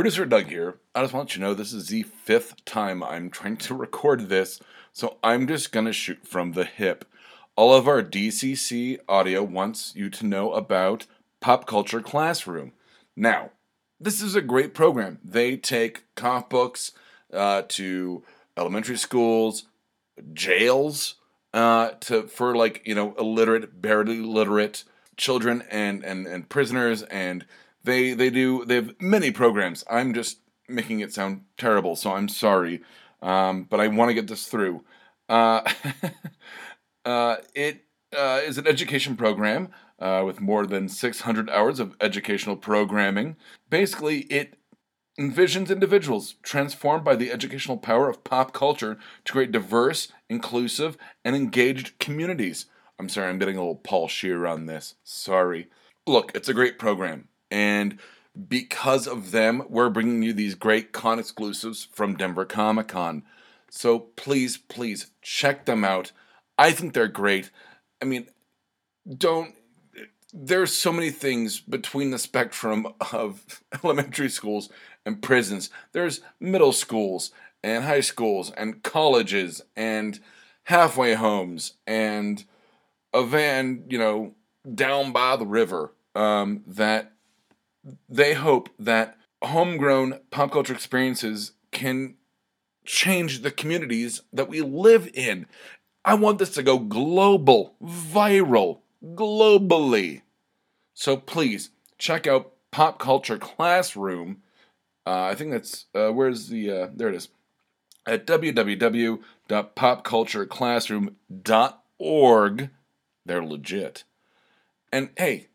Producer Doug here. I just want you to know this is the fifth time I'm trying to record this, so I'm just gonna shoot from the hip. All of our DCC audio wants you to know about Pop Culture Classroom. Now, this is a great program. They take comic books uh, to elementary schools, jails, uh, to for like you know illiterate, barely literate children and and and prisoners, and they they do they have many programs. I'm just making it sound terrible, so I'm sorry, um, but I want to get this through. Uh, uh, it uh, is an education program uh, with more than 600 hours of educational programming. Basically, it envisions individuals transformed by the educational power of pop culture to create diverse, inclusive, and engaged communities. I'm sorry, I'm getting a little Paul Scheer on this. Sorry. Look, it's a great program. And because of them, we're bringing you these great con exclusives from Denver Comic Con. So please, please check them out. I think they're great. I mean, don't. There's so many things between the spectrum of elementary schools and prisons. There's middle schools and high schools and colleges and halfway homes and a van, you know, down by the river um, that they hope that homegrown pop culture experiences can change the communities that we live in. I want this to go global, viral, globally. So please check out Pop Culture Classroom. Uh, I think that's uh, where's the uh, there it is at www.popcultureclassroom.org. They're legit. And hey,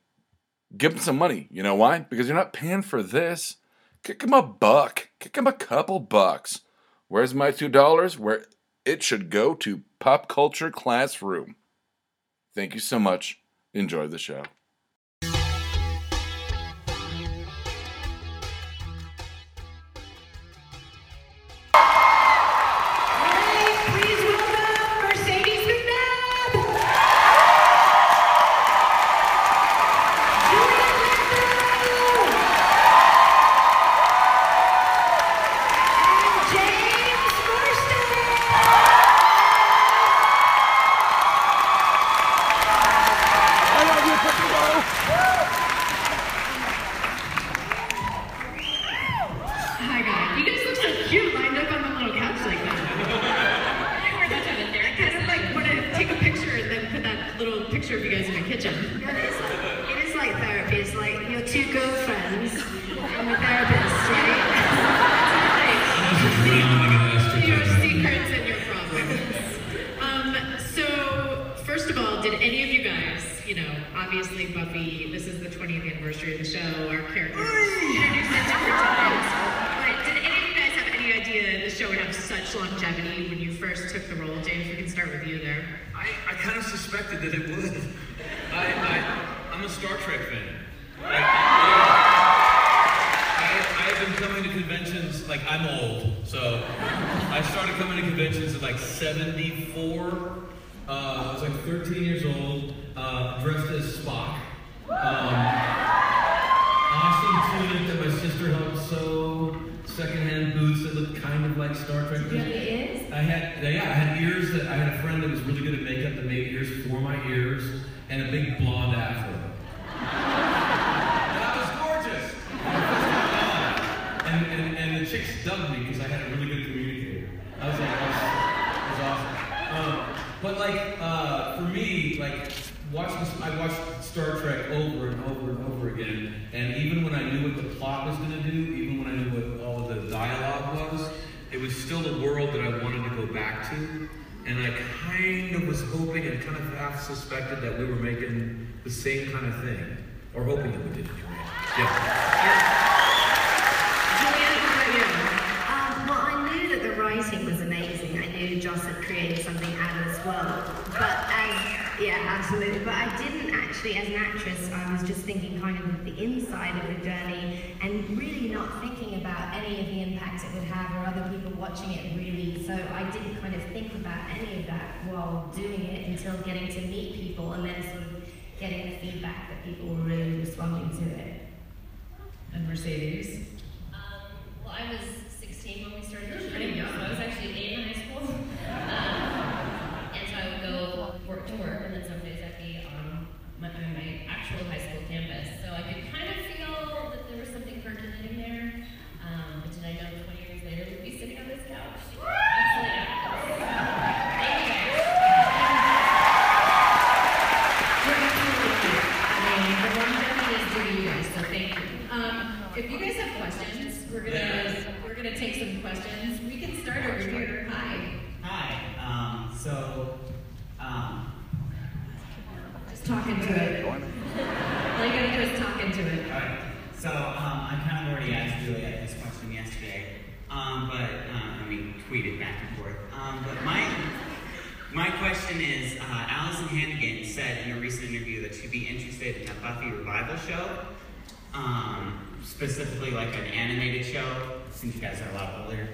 give them some money. You know why? Because you're not paying for this. Kick them a buck. Kick them a couple bucks. Where's my two dollars? Where it should go to Pop Culture Classroom. Thank you so much. Enjoy the show. You guys look so cute lined up on the little couch like that. I wear that type of thing. I kind of like want to take a picture and then put that little picture of you guys in my kitchen. Yeah, it is like, it is like therapy. It's like your two girlfriends and a therapist, right? your secrets and your problems. Um, so first of all, did any of you guys, you know, obviously Buffy, this is the 20th anniversary of the show, our character was introduced at different times. But did any of you guys have any idea the show would have such longevity when you first took the role? James, we can start with you there. I, I kind of suspected that it would. I, I, I'm a Star Trek fan. I, I have been coming to conventions, like, I'm old, so I started coming to conventions at like 74. Uh, I was like 13 years old, uh, dressed as Spock. Kind of like Star Trek boots. is? I had, yeah, I had ears that I had a friend that was really good at makeup that made ears for my ears and a big blonde afro. and I was gorgeous. And, and, and the chicks dubbed me because I had a really good communicator. I was like, that was, was awesome. Um, but like, uh, for me, like, watch this, I watched Star Trek over and over and over again, and even when I knew what the plot was going to do, even when I knew what all of the dialogue was, it was still a world that I wanted to go back to. And I kind of was hoping and kind of half suspected that we were making the same kind of thing. Or hoping that we did anyway. Yeah. You? Um, well, I knew that the writing was amazing. I knew Joss had created something out of this world. But as, yeah, absolutely. But I didn't actually, as an actress, I was just thinking kind of the inside of the journey and really not thinking about any of the impacts it would have or other people watching it, really. So I didn't kind of think about any of that while doing it until getting to meet people and then sort of getting the feedback that people were really responding to it. And Mercedes? Um, well, I was 16 when we started shooting, so I was actually eight in high school. Um, and so I would go work to work and then someday my, my actual high school campus. So I could kind of feel that there was something pertinent there. Um, but did I know 20 years later we'd be sitting on this couch? Um, if you guys have questions, we're gonna we're gonna take some questions. We can start over here. Hi. Hi. Um, so um, talking to it. All you gotta do is talk into it. alright. So, um, I kind of already asked Juliet this question yesterday, um, but, um, and we tweeted back and forth. Um, but my, my question is, uh, Alyson Hannigan said in a recent interview that she'd be interested in a Buffy revival show, um, specifically like an animated show, since you guys are a lot older.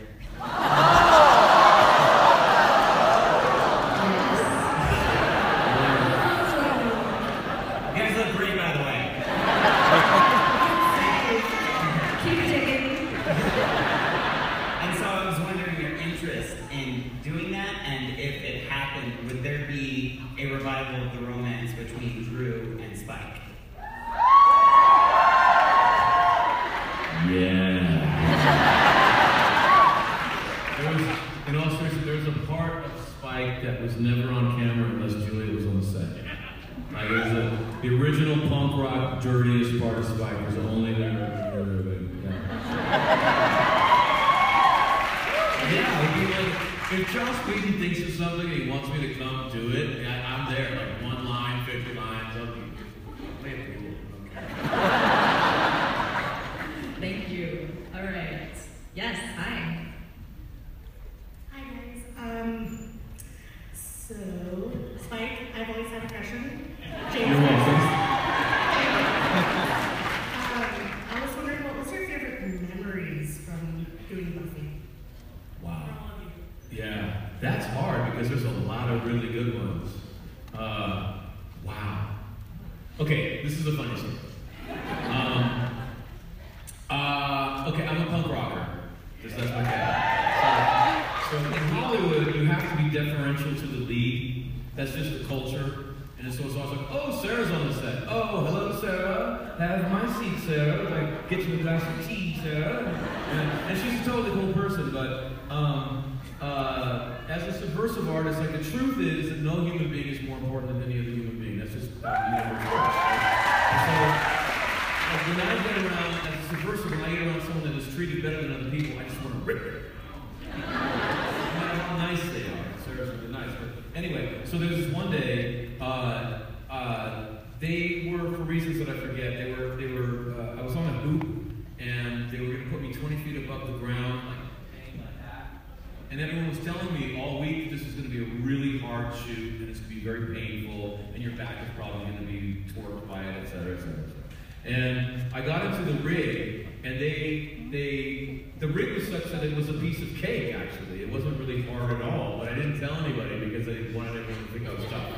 And everyone was telling me all week this is going to be a really hard shoot, and it's going to be very painful, and your back is probably going to be torqued by it, et cetera, et cetera, et cetera. And I got into the rig, and they, they, the rig was such that it was a piece of cake, actually. It wasn't really hard at all, but I didn't tell anybody because I wanted everyone to think I was tough.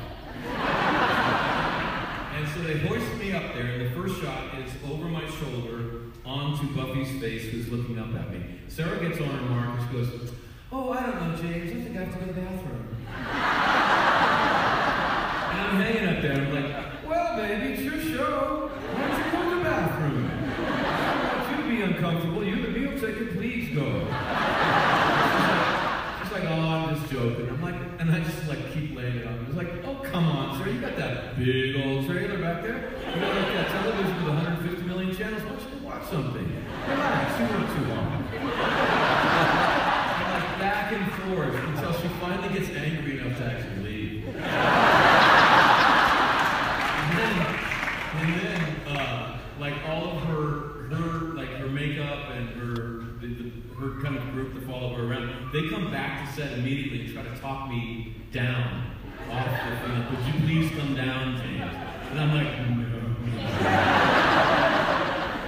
And so they hoist me up there, and the first shot is over my shoulder onto Buffy's face, who's looking up at me. Sarah gets on her mark and she goes, Oh, I don't know, James. I think I have to go to the bathroom. and I'm hanging up there, I'm like, Well, baby, it's your show. Why don't you go to the bathroom? I want you to be uncomfortable. You're the meal ticket. Please go. She's like, oh, I'm just joking. I'm like, and I just like keep laying it on. It's like, oh, come on, sir. You got that big old trailer back there. You got like that television with 150 million channels. Why don't you watch something? Relax. You work too long. and like back and forth until she finally gets angry enough to actually leave. And then, and then uh, like all of her, her, like her makeup and her, the, the, her kind of group that follow her around, they come back to set immediately and try to me down off the. Like, Would you please come down, James? And I'm like, no.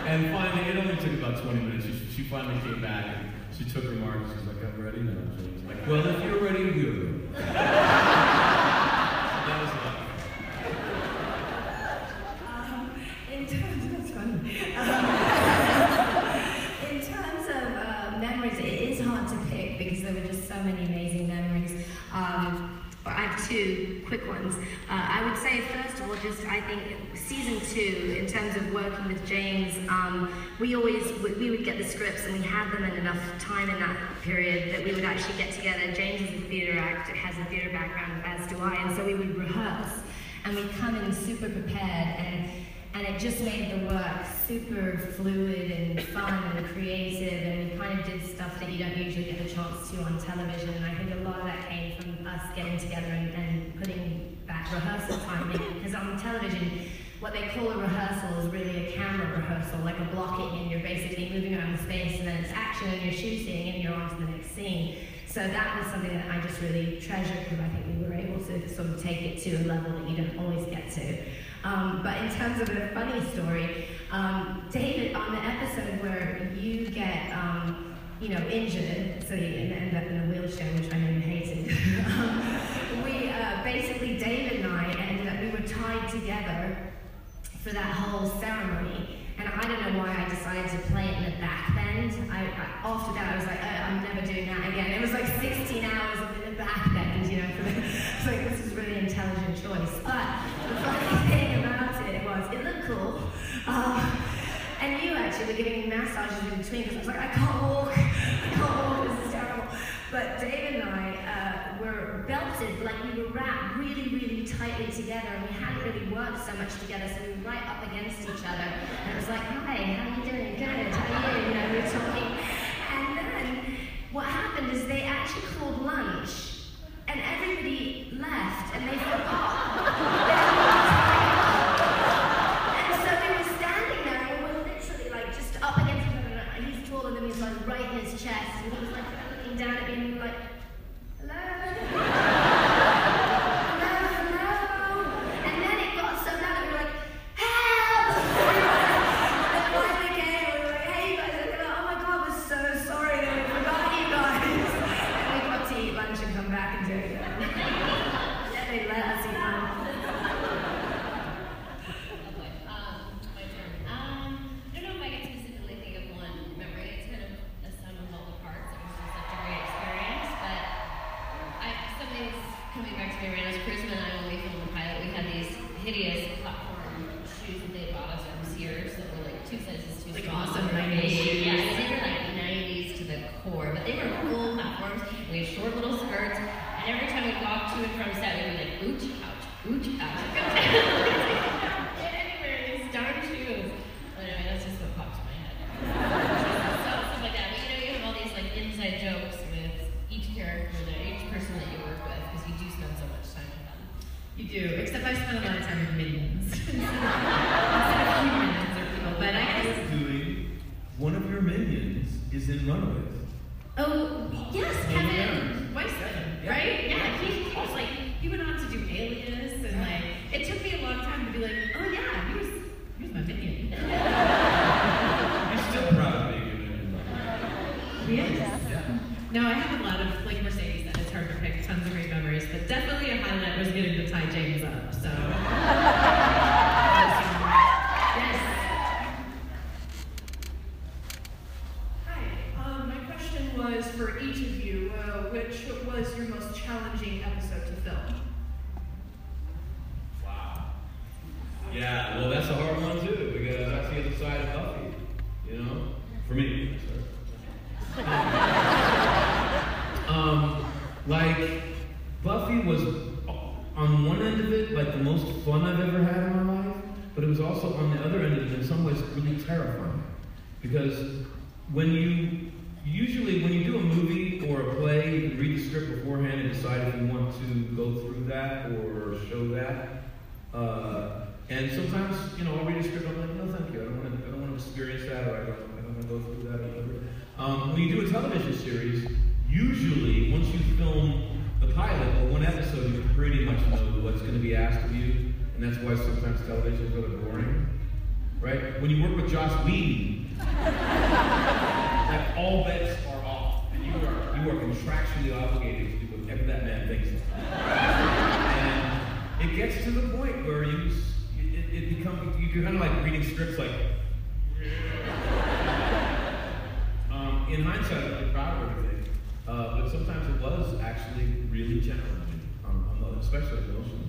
and finally, it only took about 20 minutes. She, she finally came back and she took her mark. She's like, I'm ready now, James. Like, well, if you're ready, we're ready. that was a lot of fun. Um, in terms, that's funny. Um, in terms of uh, memories, it is hard to pick because there were just so many amazing memories. Um, but I have two quick ones. Uh, I would say, first of all, just I think season two, in terms of working with James, um, we always we the scripts and we had them in enough time in that period that we would actually get together. James is a theatre actor, has a theatre background, as do I, and so we would rehearse and we'd come in super prepared and and it just made the work super fluid and fun and creative, and we kind of did stuff that you don't usually get a chance to on television. And I think a lot of that came from us getting together and, and putting that rehearsal time in, because on television, what they call a rehearsal is really a camera rehearsal, like a blocking, and you're basically moving around the space, and then it's action, and you're shooting, and you're on to the next scene. So that was something that I just really treasured because I think we were able to sort of take it to a level that you don't always get to. Um, but in terms of a funny story, um, David, on the episode where you get, um, you know, injured, so you end up in a wheelchair, which I know you hated, um, we uh, basically, David and I ended up, we were tied together for that whole ceremony. And I don't know why I decided to play it in the back bend. I, I, after that, I was like, uh, I'm never doing that again. It was like 16 hours in the back bend, you know. It's like this is really intelligent choice. But the funny thing about it was, it looked cool. Um, and you actually were giving me massages in between because I was like, I can't walk. I can't walk. But David and I uh, were belted, like we were wrapped really, really tightly together, and we hadn't really worked so much together, so we were right up against each other. And it was like, hi, how are you doing? Good, how are you? You know, we were talking. And then what happened is they actually called lunch, and everybody left, and they forgot. Yeah, well, that's a hard one too because that's the other side of Buffy. You know, for me. um, like Buffy was on one end of it like the most fun I've ever had in my life, but it was also on the other end of it in some ways really terrifying because when you usually when you do a movie or a play, you read the script beforehand and decide if you want to go through that or show and sometimes, you know, I'll read a script. I'm like, no, thank you. I don't want to. I don't want to experience that, or I don't. I don't want to go through that. Um, when you do a television series, usually once you film the pilot or one episode, you pretty much know what's going to be asked of you, and that's why sometimes television is really boring, right? When you work with Joss Whedon, like all bets are off, and you are you are contractually obligated to do whatever that man thinks. and it gets to the point where you it, becomes you're kind of like reading scripts like. Um, in hindsight, I'm proud of everything, uh, but sometimes it was actually really challenging, um, especially emotionally.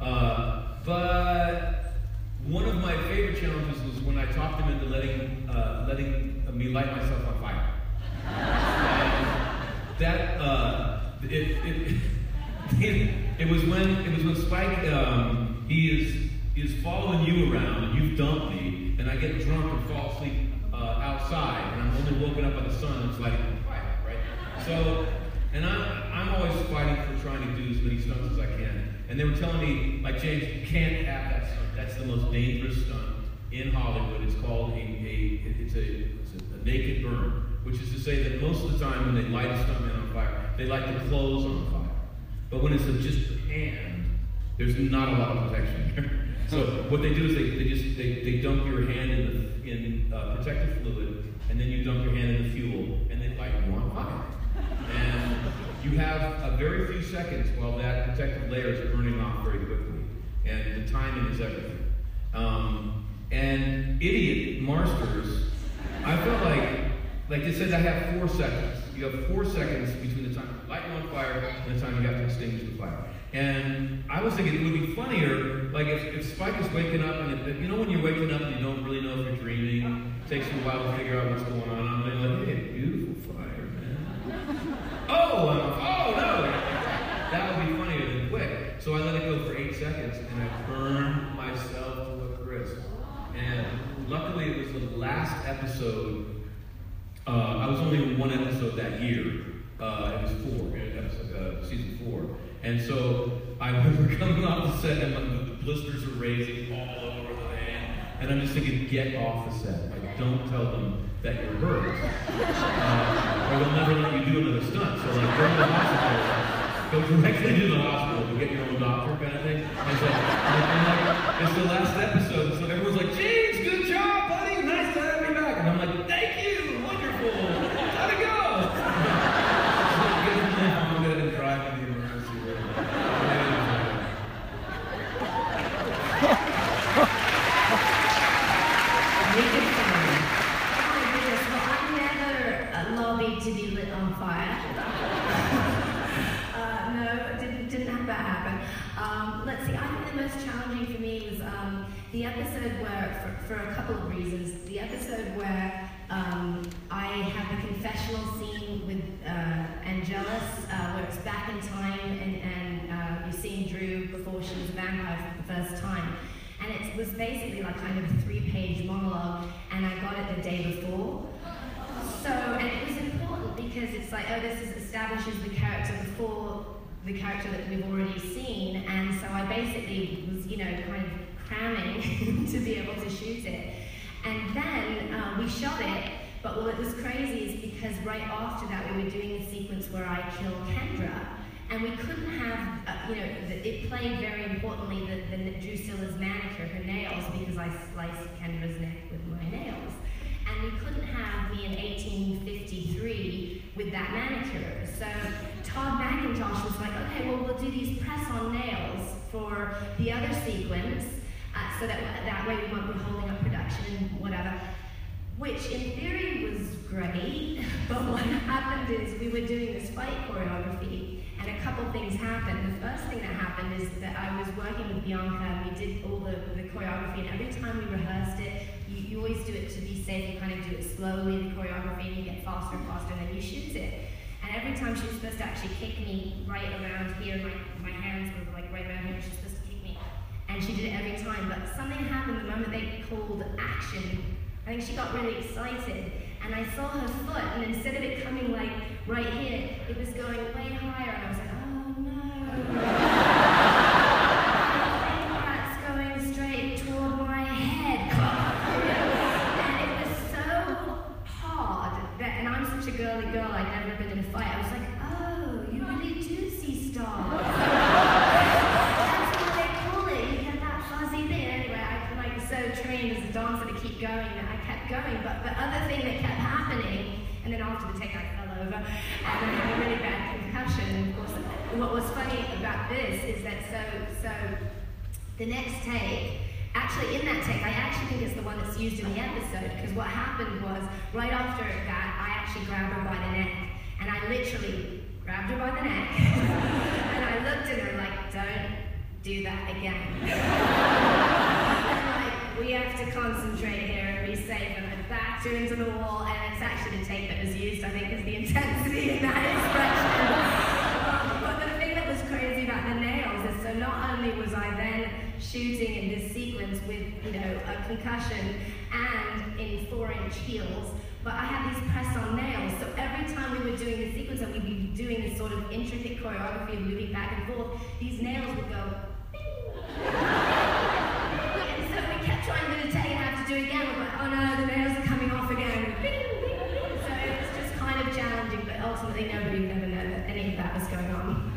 Uh, but one of my favorite challenges was when I talked him into letting uh, letting me light myself on fire. That uh, it, it, it it was when it was when Spike um, he is is following you around, and you've dumped me, and I get drunk and fall asleep uh, outside, and I'm only woken up by the sun on fire, right? So, and I'm, I'm always fighting for trying to do as many stunts as I can. And they were telling me, like, James, you can't have that stunt. That's the most dangerous stunt in Hollywood. It's called a, a it's a, it's a, a naked burn, which is to say that most of the time when they light a stuntman on fire, they light the clothes on fire. But when it's just the hand, there's not a lot of protection there. So what they do is they, they just they, they dunk your hand in the, in uh, protective fluid, and then you dump your hand in the fuel, and they light you on fire. And you have a very few seconds while that protective layer is burning off very quickly, and the timing is everything. Um, and idiot marsters, I felt like like they said I have four seconds. You have four seconds between the time you light you on fire and the time you have to extinguish the fire. And I was thinking it would be funnier, like if, if Spike is waking up and you know when you're waking up and you don't really know if you're dreaming, it takes you a while to figure out what's going on. I'm like, hey, beautiful fire, man. Oh, I'm, oh no! That would be funnier than quick. So I let it go for eight seconds and I burned myself to a crisp. And luckily it was the last episode. Uh, I was only in one episode that year. Uh, it was four, episode, uh, season four. And so I remember coming off the set and the blisters are raising all over the hand. And I'm just thinking, get off the set. Like, don't tell them that you're hurt. Uh, or they'll never let you do another stunt. So like, go to the hospital, go directly to the hospital to get your own doctor kind of thing. And so, and like, it's the last episode, so everyone's like, James, good job, buddy, nice to have you back. And I'm like, thank you, wonderful, gotta go. so I get in there, I'm gonna drive to the emergency room. Wicked funny. Oh my goodness, well, I never uh, lobbied to be lit on fire. uh, no, didn't, didn't have that happen. Um, let's see, I think the most challenging for me was um, the episode where, for, for a couple of reasons, the episode where um, I have the confessional scene with uh, Angelus, uh, where it's back in time and, and uh, you're seeing Dru before she was a vampire for the first time. And it was basically like kind of a three-page monologue, and I got it the day before. So, and it was important because it's like, oh, this is, establishes the character before the character that we've already seen, and so I basically was, you know, kind of cramming to be able to shoot it. And then uh, we shot it, but what was crazy is because right after that we were doing the sequence where I kill Kendra, and we couldn't have, uh, you know, it played very importantly the, the Drusilla's manicure, her nails, because I sliced Kendra's neck with my nails. And we couldn't have me in 1853 with that manicure. So Todd McIntosh was like, okay, well, we'll do these press-on nails for the other sequence, uh, so that that way we won't be holding up production and whatever. Which in theory was great, but what happened is we were doing this fight choreography, and a couple things happened. The first thing that happened is that I was working with Bianca, and we did all the, the choreography, and every time we rehearsed it, you, you always do it to be safe, you kind of do it slowly, the choreography, and you get faster and faster, and then you shoot it. And every time she was supposed to actually kick me right around here, my, my hands were like right around here, she was supposed to kick me. And she did it every time, but something happened the moment they called action. I think she got really excited, and I saw her foot, and instead of it coming like right here, it was going way higher, and I was like, oh no. I think that's going straight toward my head. and it was so hard that, and I'm such a girly girl, I'd never been in a fight. I was like, oh, you really do see stars. That's what they call it. You get that fuzzy thing. Anyway, I like so trained as a dancer to keep going that I kept going. But the other thing that kept happening, and then after the take I fell over, and I had a really bad concussion. And of course, funny about this is that so so the next take. Actually, in that take, I actually think it's the one that's used in the episode because what happened was right after that, I actually grabbed her by the neck and I literally grabbed her by the neck and I looked at her like, don't do that again. we have to concentrate here and be safe. And I backed her into the wall, and it's actually the tape that was used, I think, is the intensity in that guy then shooting in this sequence with, you know, a concussion and in four-inch heels. But I had these press-on nails, so every time we were doing the sequence and we'd be doing this sort of intricate choreography of moving back and forth, these nails would go. and so we kept trying to tell you how to do again. We're like, oh no, the nails are coming off again. so it was just kind of challenging, but ultimately nobody would ever know that any of that was going on.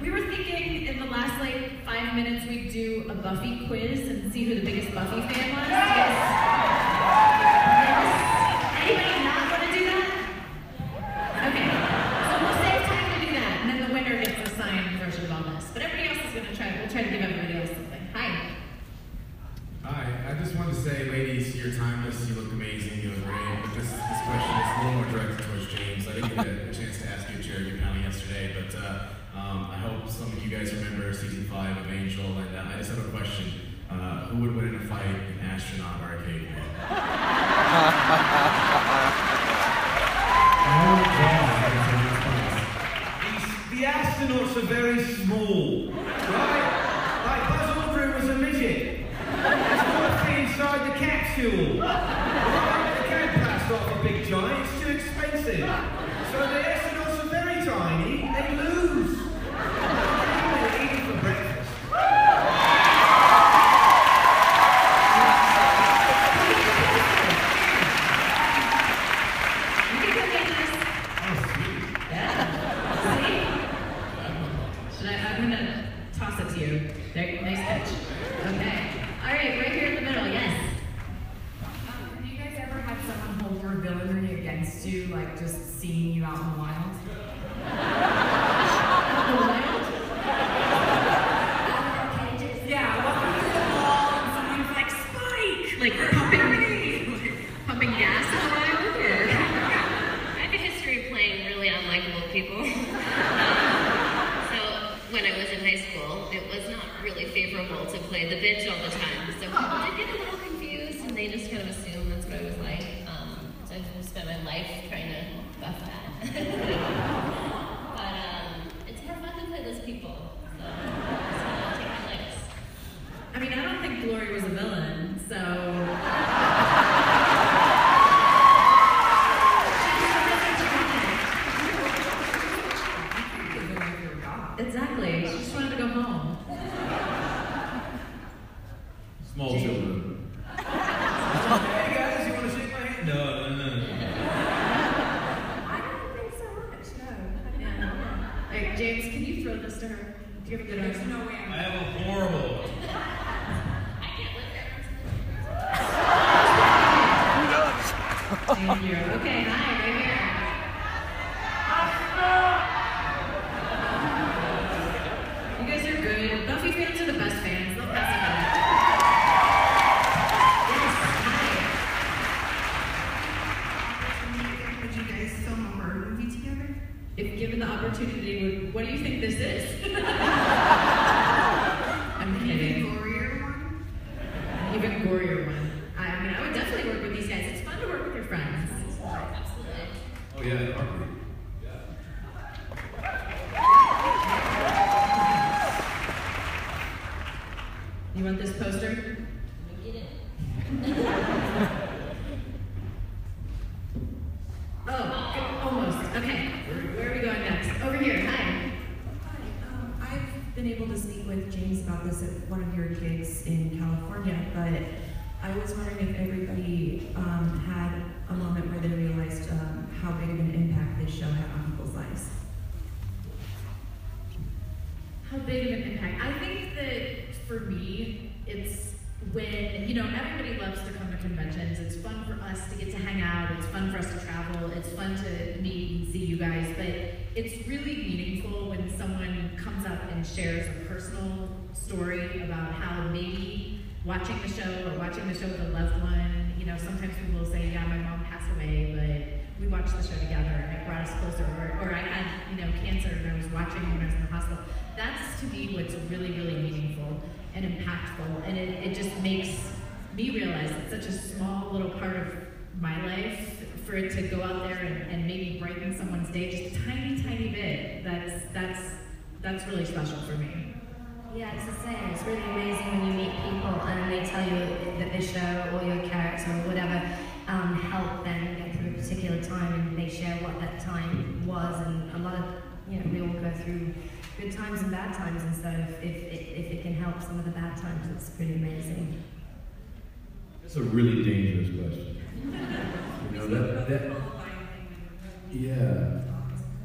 we were thinking in the last like five minutes we'd do a Buffy quiz and see who the biggest Buffy fan was. Yes. like just seeing you out in the wild? fit to the best watched the show together and it brought us closer. Or, or I had, you know, cancer and I was watching when I was in the hospital. That's to me what's really, really meaningful and impactful. And it, it just makes me realize it's such a small little part of my life for it to go out there and, and maybe brighten someone's day just a tiny, tiny bit. That's that's that's really special for me. Yeah, it's the same. It's really amazing when you meet people and they tell you that the show or your character or whatever um, helped them particular time and they share what that time was. And a lot of, you know, we all go through good times and bad times. And so if, if, if it can help some of the bad times, it's pretty amazing. That's a really dangerous question. You know, that, that, yeah.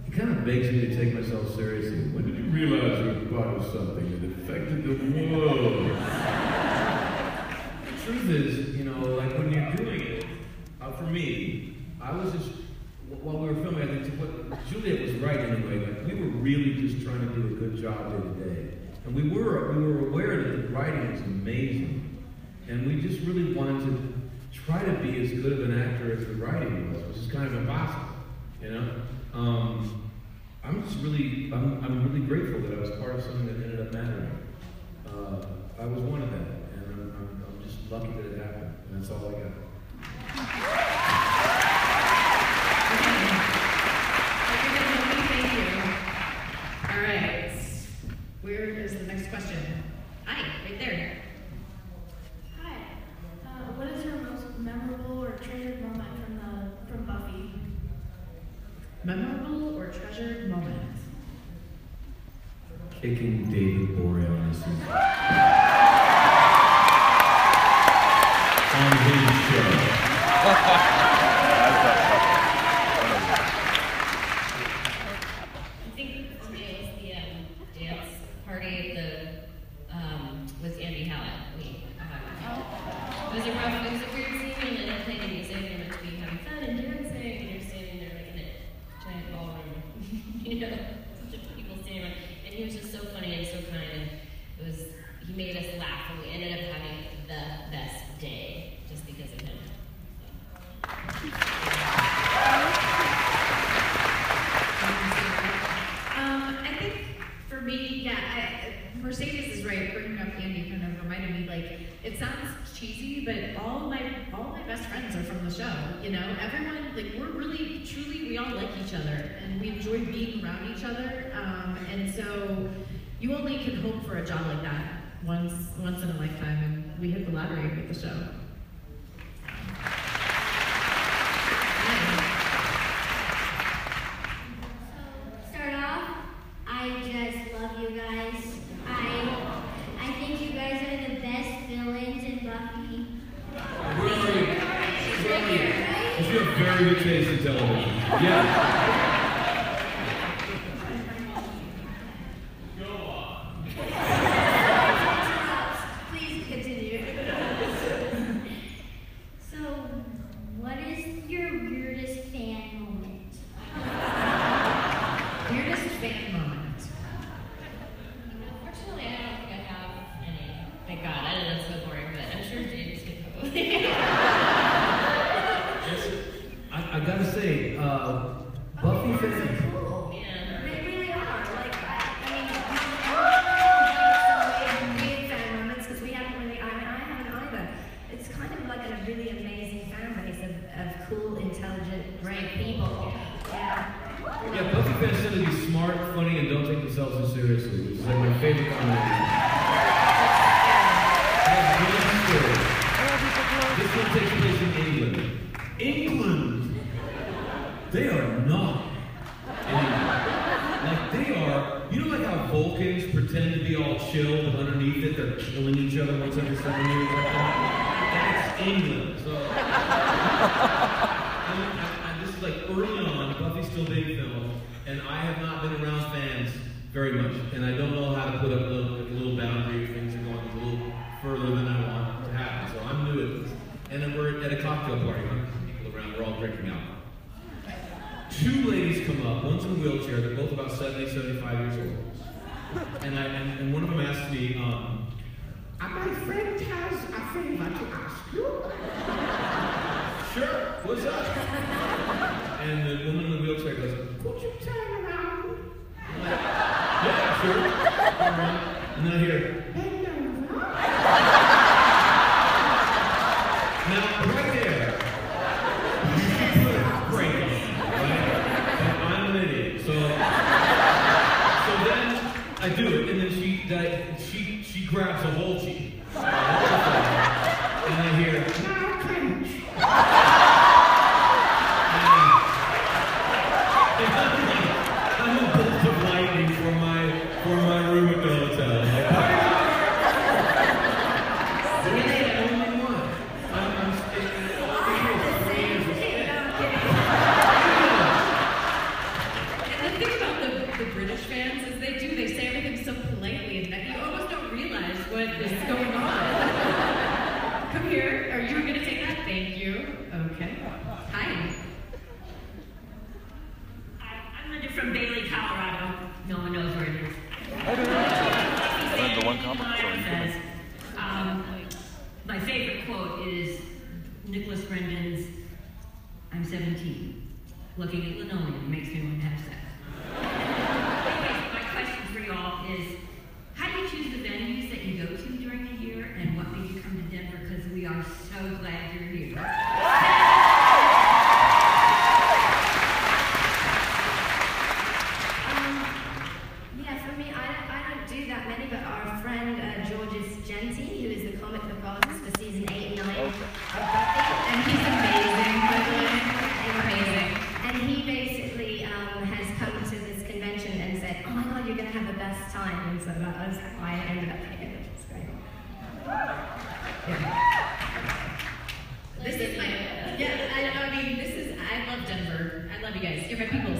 It kind of begs me to take myself seriously. When did you realize you were part of something that affected the world? the truth is, you know, like when you're doing it, uh, for me, I was just, while we were filming, I think what Juliet was right in a way. Like we were really just trying to do a good job day to day, and we were we were aware that the writing was amazing, and we just really wanted to try to be as good of an actor as the writing was, which is kind of impossible, you know. Um, I'm just really, I'm, I'm really grateful that I was part of something that ended up mattering. Uh, I was one of them, and I'm, I'm, I'm just lucky that it happened, and that's all I got. Thank you. All right. Where is the next question? Hi, right there. Hi. Uh, what is your most memorable or treasured moment from the from Buffy? Memorable or treasured moment? Kicking David Boreanaz on his show. I think for me it was the um, dance party at the um, with Andy Hallett. We uh, it was a rough, it was a weird scene and then playing music and meant to be having fun and dancing and you're standing there like in a giant ballroom, you know, such a people standing around. And he was just so funny and so kind and it was he made us laugh and we ended up having the best day just because of him. Um, I think for me, yeah, I, Mercedes is right. Bringing up Andy kind of reminded me, like, it sounds cheesy, but all my all my best friends are from the show. You know, everyone, like, we're really, truly, we all like each other, and we enjoy being around each other. Um, and so, you only can hope for a job like that once once in a lifetime, and we hit the lottery with the show. and I don't know how to put up a little, a little boundary if things are going a little further than I want to happen. So I'm new at this. And then we're at a cocktail party, people around, we're all drinking alcohol. Two ladies come up, one's in a wheelchair, they're both about 70, 75 years old. And, I, and, and one of them asked me, um, my friend has a favor to ask you. sure, what's up? and not here. This is my, yeah, I, I mean, this is, I love Denver. I love you guys. You're my peoples.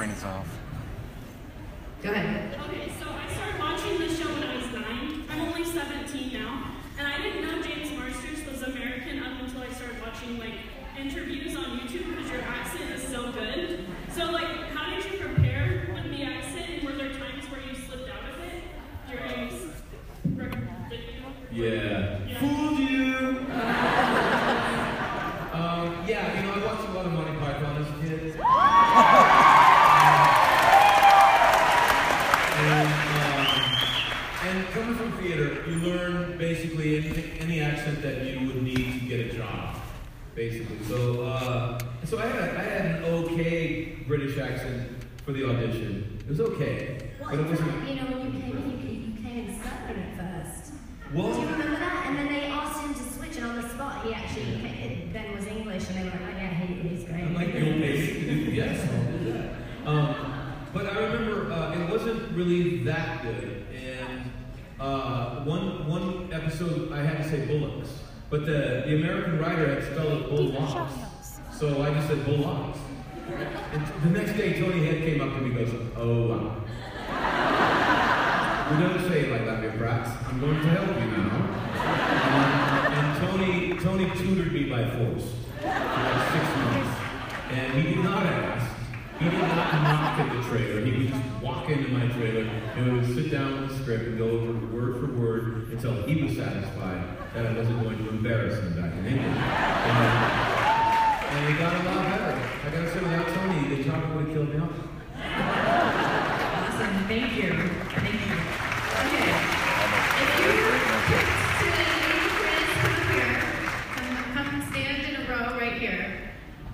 brain is off. Go ahead. Okay, so I started watching the show when I was nine. I'm only 17 now, and I didn't know James Marsters was American up until I started watching like interviews force for like six months. And he did not ask. He did not knock at the trailer. He would just walk into my trailer and we would sit down with the script and go over word for word until he was satisfied that I wasn't going to embarrass him back in England. And, uh, and it got a lot better. I gotta say, without Tony, the chocolate would have killed me off. Awesome. Thank you. Thank you. Okay. If you today, Chris, come up here. Come, come stand in a row right here.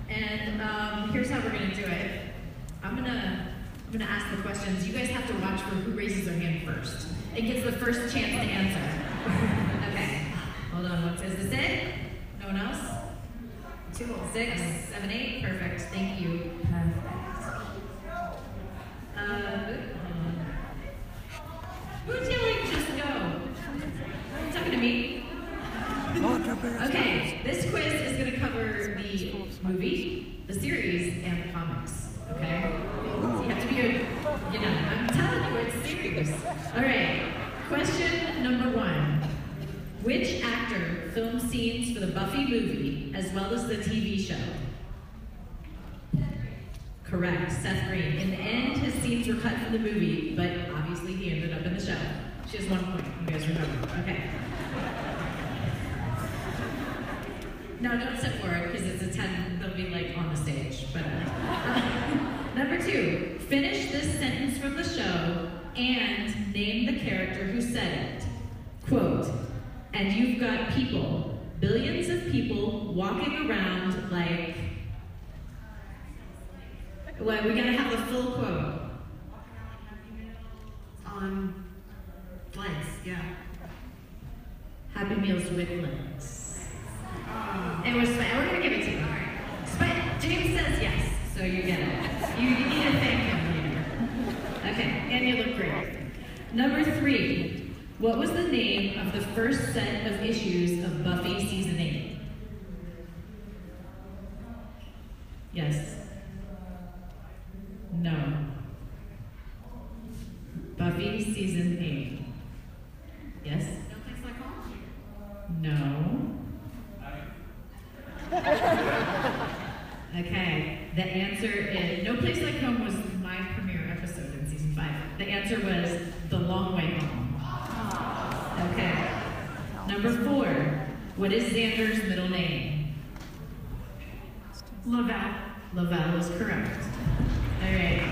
And um, here's how we're gonna do it. I'm gonna I'm gonna ask the questions. You guys have to watch for who raises their hand first. It gets the first chance to answer. okay. Hold on. What is this it? No one else? Two, six, seven, eight. Perfect. Thank you. Perfect. Uh, who's yelling just go? You talking to me? Okay, this quiz is going to cover the movie, the series, and the comics. Okay? So you have to be a, you know, I'm telling you, it's serious. All right, question number one. Which actor filmed scenes for the Buffy movie as well as the TV show? Correct, Seth Green. In the end, his scenes were cut from the movie, but obviously he ended up in the show. She has one point, you guys remember. Okay. No, don't step forward because it's a 10, they'll be like on the stage. But uh, Number two, finish this sentence from the show and name the character who said it. Quote, and you've got people, billions of people walking around like. Well, we gotta have the full quote. On legs, yeah. Happy Meals with legs. It was fun. We're gonna give it to you. Right. But James says yes, so you get it. You, you need to thank him later. Okay, and you look great. Number three. What was the name of the first set of issues of Buffy season eight? Yes. No. Buffy season eight. Yes. No. Okay, the answer is No Place Like Home was my premiere episode in season five. The answer was The Long Way Home. Number four. What is Xander's middle name? Lavelle. Lavelle is correct. All right.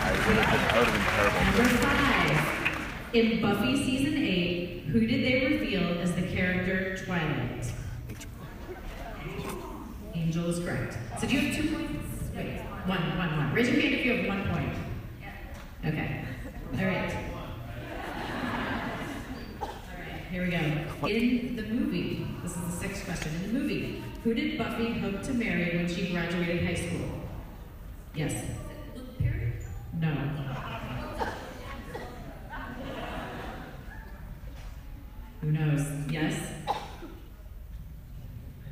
I would have been terrible. Number five. In Buffy season eight, who did they reveal as the character Twilight? Angel is correct. So do you have two points? Wait, one, one, one. Raise your hand if you have one point. Okay. All right. All right, here we go. In the movie, this is the sixth question. In the movie, who did Buffy hope to marry when she graduated high school? Yes. No. Who knows? Yes?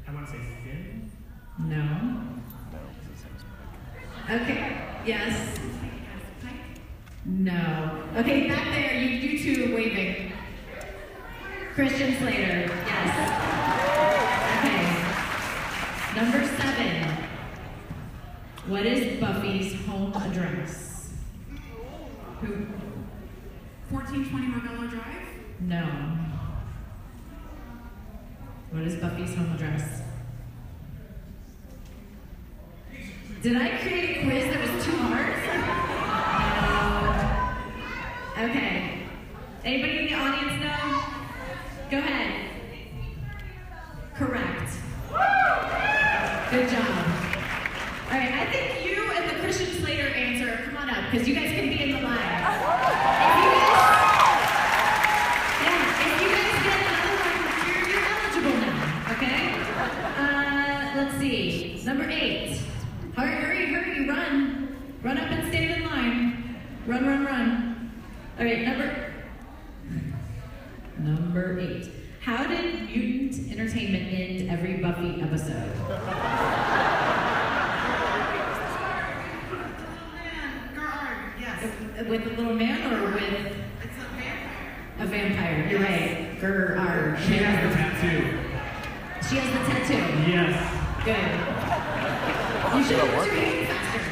I want to say Finn. No. Okay. Yes. No. Okay, back there, you, you two waving. Christian Slater. Yes. Okay. Number seven. What is Buffy's home address? Who? 1420 Margella Drive? No. What home address? Did I create a quiz that was too hard? Okay. Anybody in the audience know? Go ahead. Correct. Good job. All right, I think you and the Christian Slater answer, come on up, because you guys can be in the line. If you guys, yeah, if you guys get another one, you're, you're eligible now, okay? Uh, let's see. Number eight. Hurry, hurry, hurry, run. Run up and stand in line. Run, run, run. All right, number number eight. How did Mutant Entertainment end every Buffy episode? Oh, yes. With a little man or with It's a vampire. a vampire? You're right. Gerard. She has the tattoo. She has the tattoo. Yes. Good. You should have put your hand faster.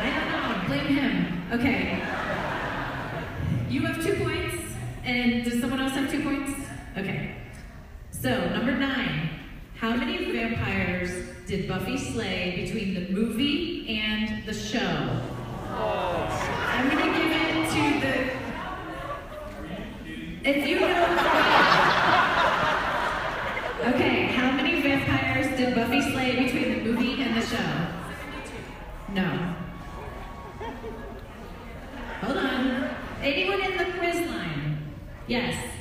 I don't know. Blame him. Okay. You have two points, and does someone else have two points? Okay. So, number nine. How many vampires did Buffy slay between the movie and the show? I'm gonna give it to the. If you know. Okay, how many vampires did Buffy slay between the movie and the show? No. Hold on. Anyone in the quiz line? Yes.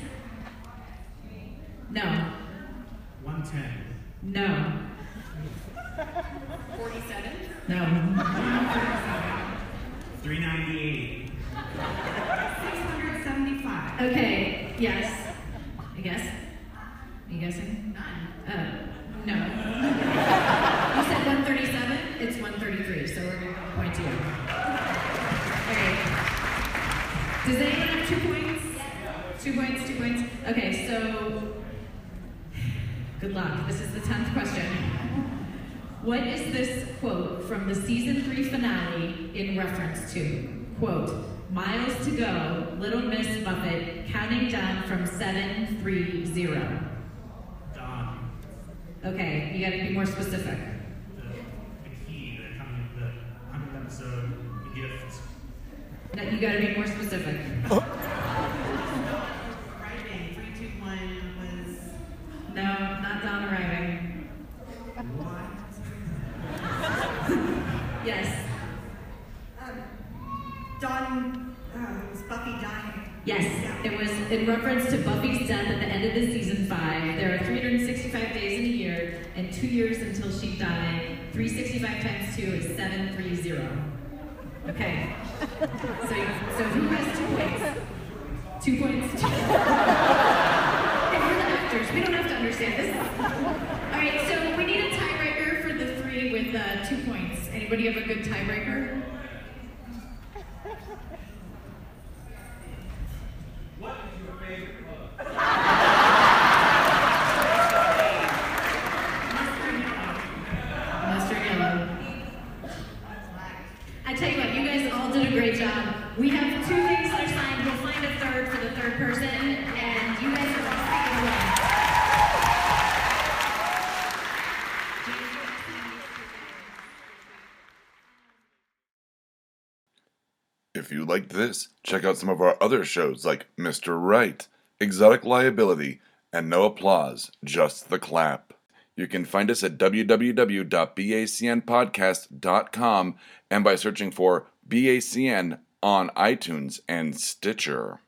65 times 2 is 730. Okay. So, so who has two points? Two points. Two. okay, we're the actors. We don't have to understand this. All right, so we need a tiebreaker for the three with uh, two points. Anybody have a good tiebreaker? Check out some of our other shows like Mr. Right, Exotic Liability, and No Applause, Just the Clap. You can find us at www.bacnpodcast.com and by searching for BACN on iTunes and Stitcher.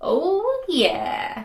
Oh, yeah.